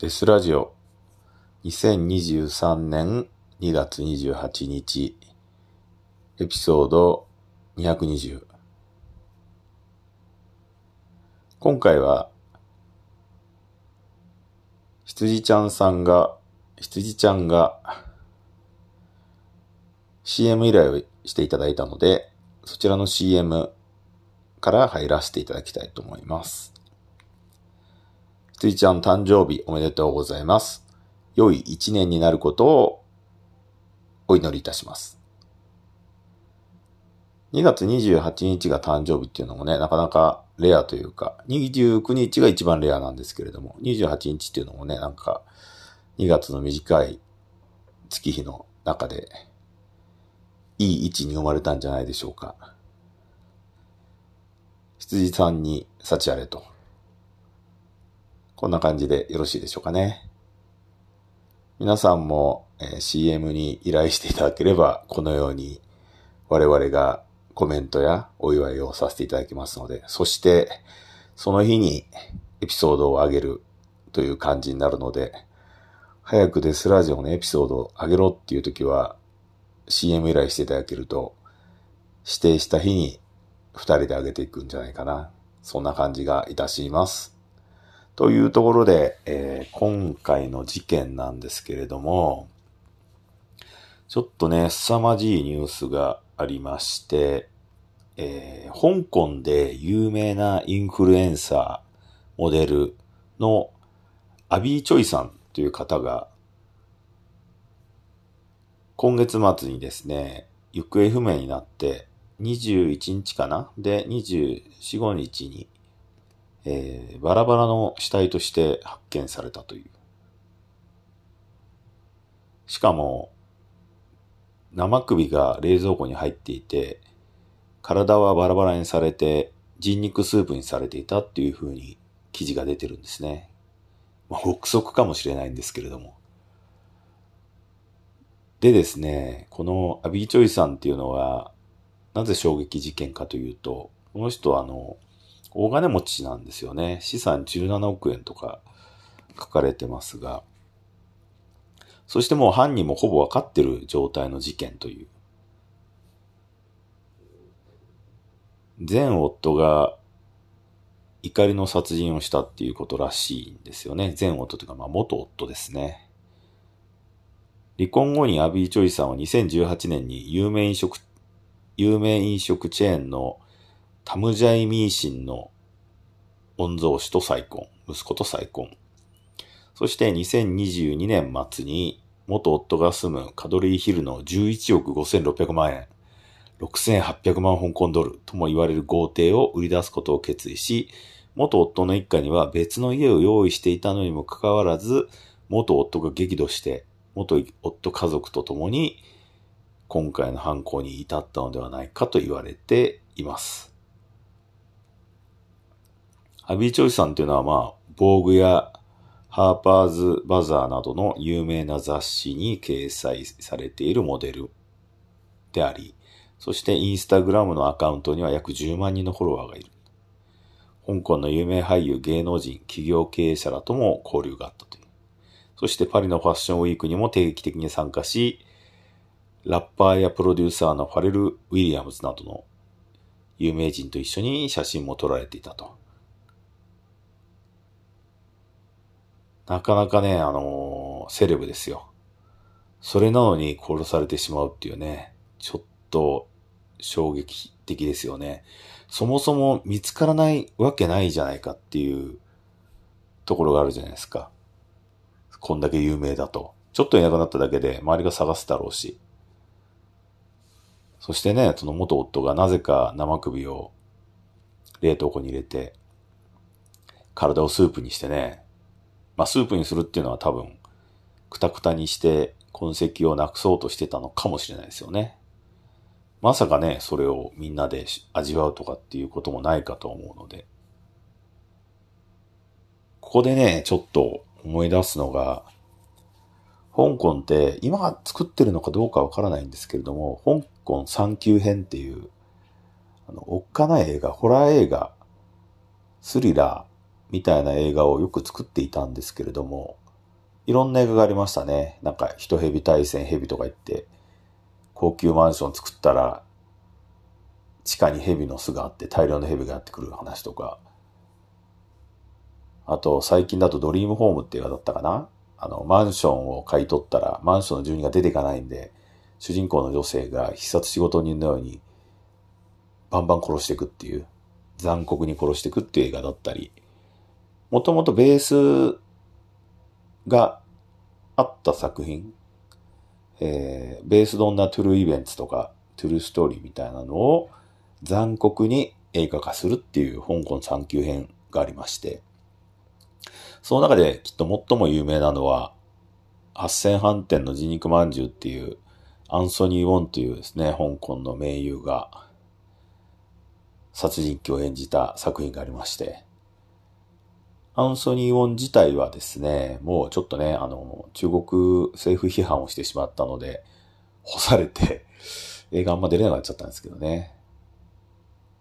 デスラジオ。2023年2月28日。エピソード220今回は羊ちゃんさんが羊ちゃんが CM 依頼をしていただいたのでそちらの CM から入らせていただきたいと思います。ついちゃん誕生日おめでとうございます。良い一年になることをお祈りいたします。2月28日が誕生日っていうのもね、なかなかレアというか、29日が一番レアなんですけれども、28日っていうのもね、なんか2月の短い月日の中で、いい位置に生まれたんじゃないでしょうか。羊さんに幸あれと。こんな感じでよろしいでしょうかね。皆さんも、え CM に依頼していただければ、このように我々がコメントやお祝いをさせていただきますので、そしてその日にエピソードを上げるという感じになるので、早くデスラジオのエピソードを上げろっていう時は CM 依頼していただけると、指定した日に二人で上げていくんじゃないかな。そんな感じがいたします。というところで、えー今回の事件なんですけれども、ちょっとね、凄まじいニュースがありまして、えー香港で有名なインフルエンサー、モデルのアビー・チョイさんという方が、今月末にですね、行方不明になって、21日かな？で、24、5日に、えーバラバラの死体として発見されたという。しかも、生首が冷蔵庫に入っていて、体はバラバラにされて、人肉スープにされていたっていう風に記事が出てるんですね。まあ、憶測かもしれないんですけれども。でですね、このアビー・チョイさんっていうのは、なぜ衝撃事件かというと、この人はあの、大金持ちなんですよね。資産17億円とか書かれてますが、そしてもう犯人もほぼわかってる状態の事件という。前夫が怒りの殺人をしたっていうことらしいんですよね。前夫というか、まあ元夫ですね。離婚後にアビー・チョイさんは2018年に有名飲食、有名飲食チェーンのタムジャイ・ミーシンの御曹司と再婚、息子と再婚。そして2022年末に元夫が住むカドリーヒルの11億5600万円、6800万香港ドルとも言われる豪邸を売り出すことを決意し、元夫の一家には別の家を用意していたのにもかかわらず、元夫が激怒して、元夫家族と共に今回の犯行に至ったのではないかと言われています。アビー・チョイスさんというのはまあ、防具やハーパーズ・バザーなどの有名な雑誌に掲載されているモデルであり、そしてインスタグラムのアカウントには約10万人のフォロワーがいる。香港の有名俳優、芸能人、企業経営者らとも交流があったという。そしてパリのファッションウィークにも定期的に参加し、ラッパーやプロデューサーのファレル・ウィリアムズなどの有名人と一緒に写真も撮られていたと。なかなかね、あのーセレブですよ。それなのに殺されてしまうっていうね、ちょっと衝撃的ですよね。そもそも見つからないわけないじゃないかっていうところがあるじゃないですか。こんだけ有名だと。ちょっといなくなっただけで周りが探すだろうし。そしてね、その元夫がなぜか生首を冷凍庫に入れて、体をスープにしてね、まあスープにするっていうのは多分、くたくたにして痕跡をなくそうとしてたのかもしれないですよね。まさかね、それをみんなで味わうとかっていうこともないかと思うので。ここでね、ちょっと思い出すのが、香港って今作ってるのかどうかわからないんですけれども、香港三級編っていう、あの、おっかない映画、ホラー映画、スリラーみたいな映画をよく作っていたんですけれども、いろんな映画がありましたね。なんか、人蛇対戦蛇とか言って、高級マンション作ったら、地下に蛇の巣があって大量の蛇がやってくる話とか、あと、最近だとドリームホームって映画だったかな。あの、マンションを買い取ったら、マンションの住人が出ていかないんで、主人公の女性が必殺仕事人のように、バンバン殺していくっていう、残酷に殺していくっていう映画だったり、もともとベースがあった作品、えー、ベースドンなトゥルーイベンツとか、トゥルーストーリーみたいなのを残酷に映画化するっていう香港3級編がありまして、その中できっと最も有名なのは、八千飯店の人肉まんじゅうっていうアンソニー・ウォンというですね、香港の名優が殺人鬼を演じた作品がありまして、アンソニー・ウォン自体はですね、もうちょっとね、あの、中国政府批判をしてしまったので、干されて、映画あんま出れなくなっちゃったんですけどね。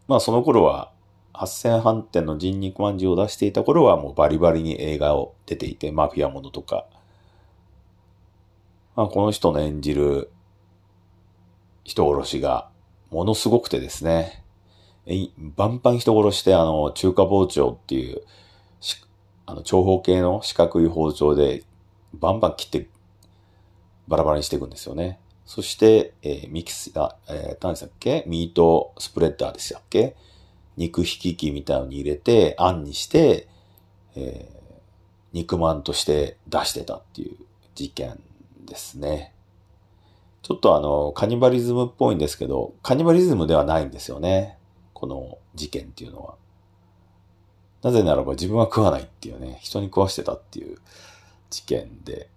まあその頃は八千飯店の人肉まんじゅうを出していた頃はもうバリバリに映画を出ていて、マフィアものとか。まあ、この人の演じる人殺しがものすごくてですね。バンバン人殺してあの中華包丁っていうあの長方形の四角い包丁でバンバン切ってバラバラにしていくんですよね。そして、えー、ミキス、あ、えー、何でしたっけ？ミートスプレッダーでしたっけ？肉引き器みたいのに入れて、あんにして、えー、肉まんとして出してたっていう事件ですね。ちょっとあの、カニバリズムっぽいんですけど、カニバリズムではないんですよね。この事件っていうのは。なぜならば自分は食わないっていうね、人に食わしてたっていう事件で、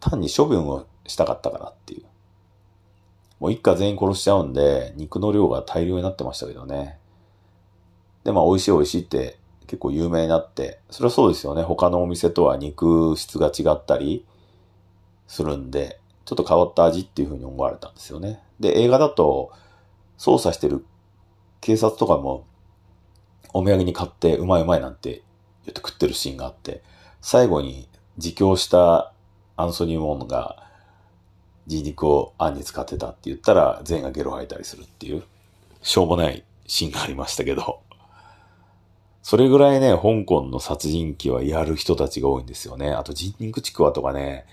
単に処分をしたかったからっていう。もう一家全員殺しちゃうんで、肉の量が大量になってましたけどね。で、まあ美味しい美味しいって結構有名になって、それはそうですよね。他のお店とは肉質が違ったりするんで、ちょっと変わった味っていう風に思われたんですよね。で、映画だと操作してる警察とかもお土産に買ってうまいうまいなんて言って食ってるシーンがあって、最後に自供したアンソニー・モンが人肉をあんに使ってたって言ったら、全員がゲロ吐いたりするっていう、しょうもないシーンがありましたけど、それぐらいね、香港の殺人鬼はやる人たちが多いんですよね。あと人肉ちくわとかね、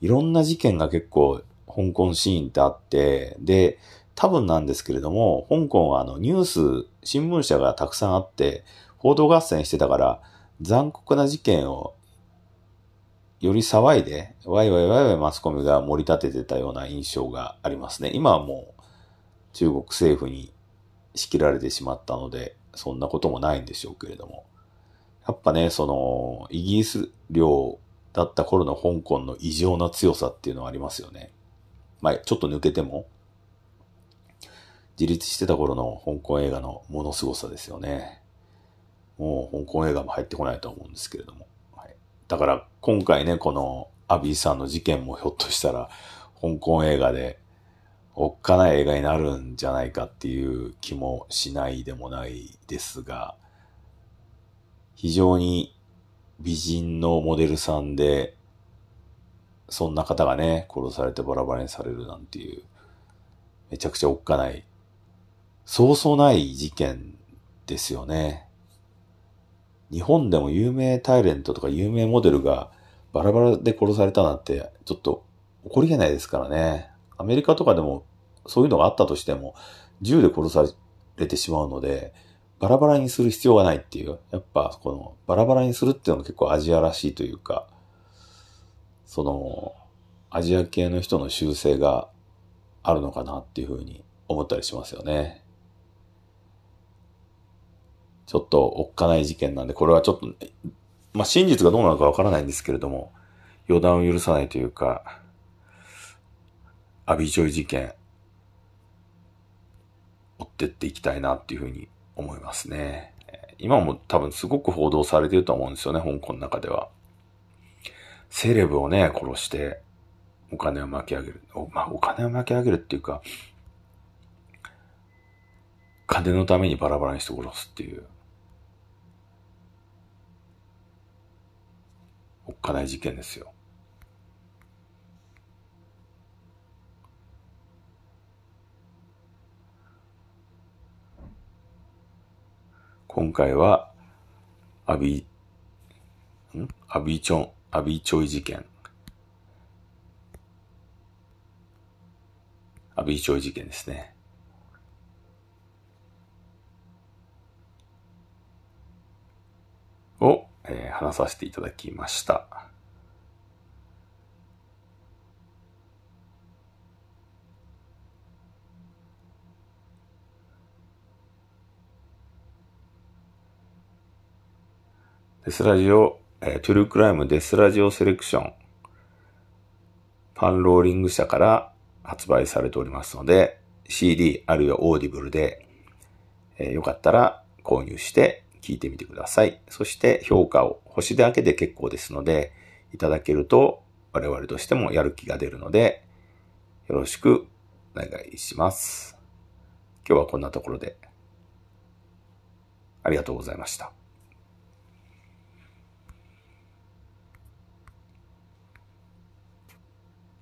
いろんな事件が結構香港シーンってあって、で、多分なんですけれども、香港はあのニュース、新聞社がたくさんあって、報道合戦してたから、残酷な事件をより騒いで、ワイワイワイワイマスコミが盛り立ててたような印象がありますね。今はもう中国政府に仕切られてしまったので、そんなこともないんでしょうけれども。やっぱね、その、イギリス領だった頃の香港の異常な強さっていうのはありますよね。まあ、ちょっと抜けても、自立してた頃の香港映画のもの凄さですよね。もう香港映画も入ってこないと思うんですけれども。はいだから今回ね、このアビーさんの事件もひょっとしたら香港映画でおっかない映画になるんじゃないかっていう気もしないでもないですが、非常に美人のモデルさんで、そんな方がね、殺されてバラバラにされるなんていう、めちゃくちゃおっかない、そうそうない事件ですよね。日本でも有名タイレントとか有名モデルがバラバラで殺されたなんて、ちょっと起こりえないですからね。アメリカとかでもそういうのがあったとしても、銃で殺されてしまうので、バラバラにする必要がないっていう。やっぱこのバラバラにするっていうのが結構アジアらしいというか、その、アジア系の人の習性があるのかなっていうふうに思ったりしますよね。ちょっとおっかない事件なんで、これはちょっと、まあ、真実がどうなのかわからないんですけれども、予断を許さないというか、アビジョイ事件、追ってっていきたいなっていうふうに思いますね。今も多分すごく報道されてると思うんですよね、香港の中では。セレブをね、殺して、お金を巻き上げる。おまあ、お金を巻き上げるっていうか、金のためにバラバラにして殺すっていう。おっかない事件ですよ。今回は、アビ、ん？アビチョン、アビチョイ事件。アビチョイ事件ですね。を、えー、話させていただきました。デスラジオ、えー、トゥルークライムデスラジオセレクション、パンローリング社から発売されておりますので、CD あるいはオーディブルで、えー、よかったら購入して聞いてみてください。そして評価を星だけで結構ですので、いただけると我々としてもやる気が出るので、よろしくお願いします。今日はこんなところで、ありがとうございました。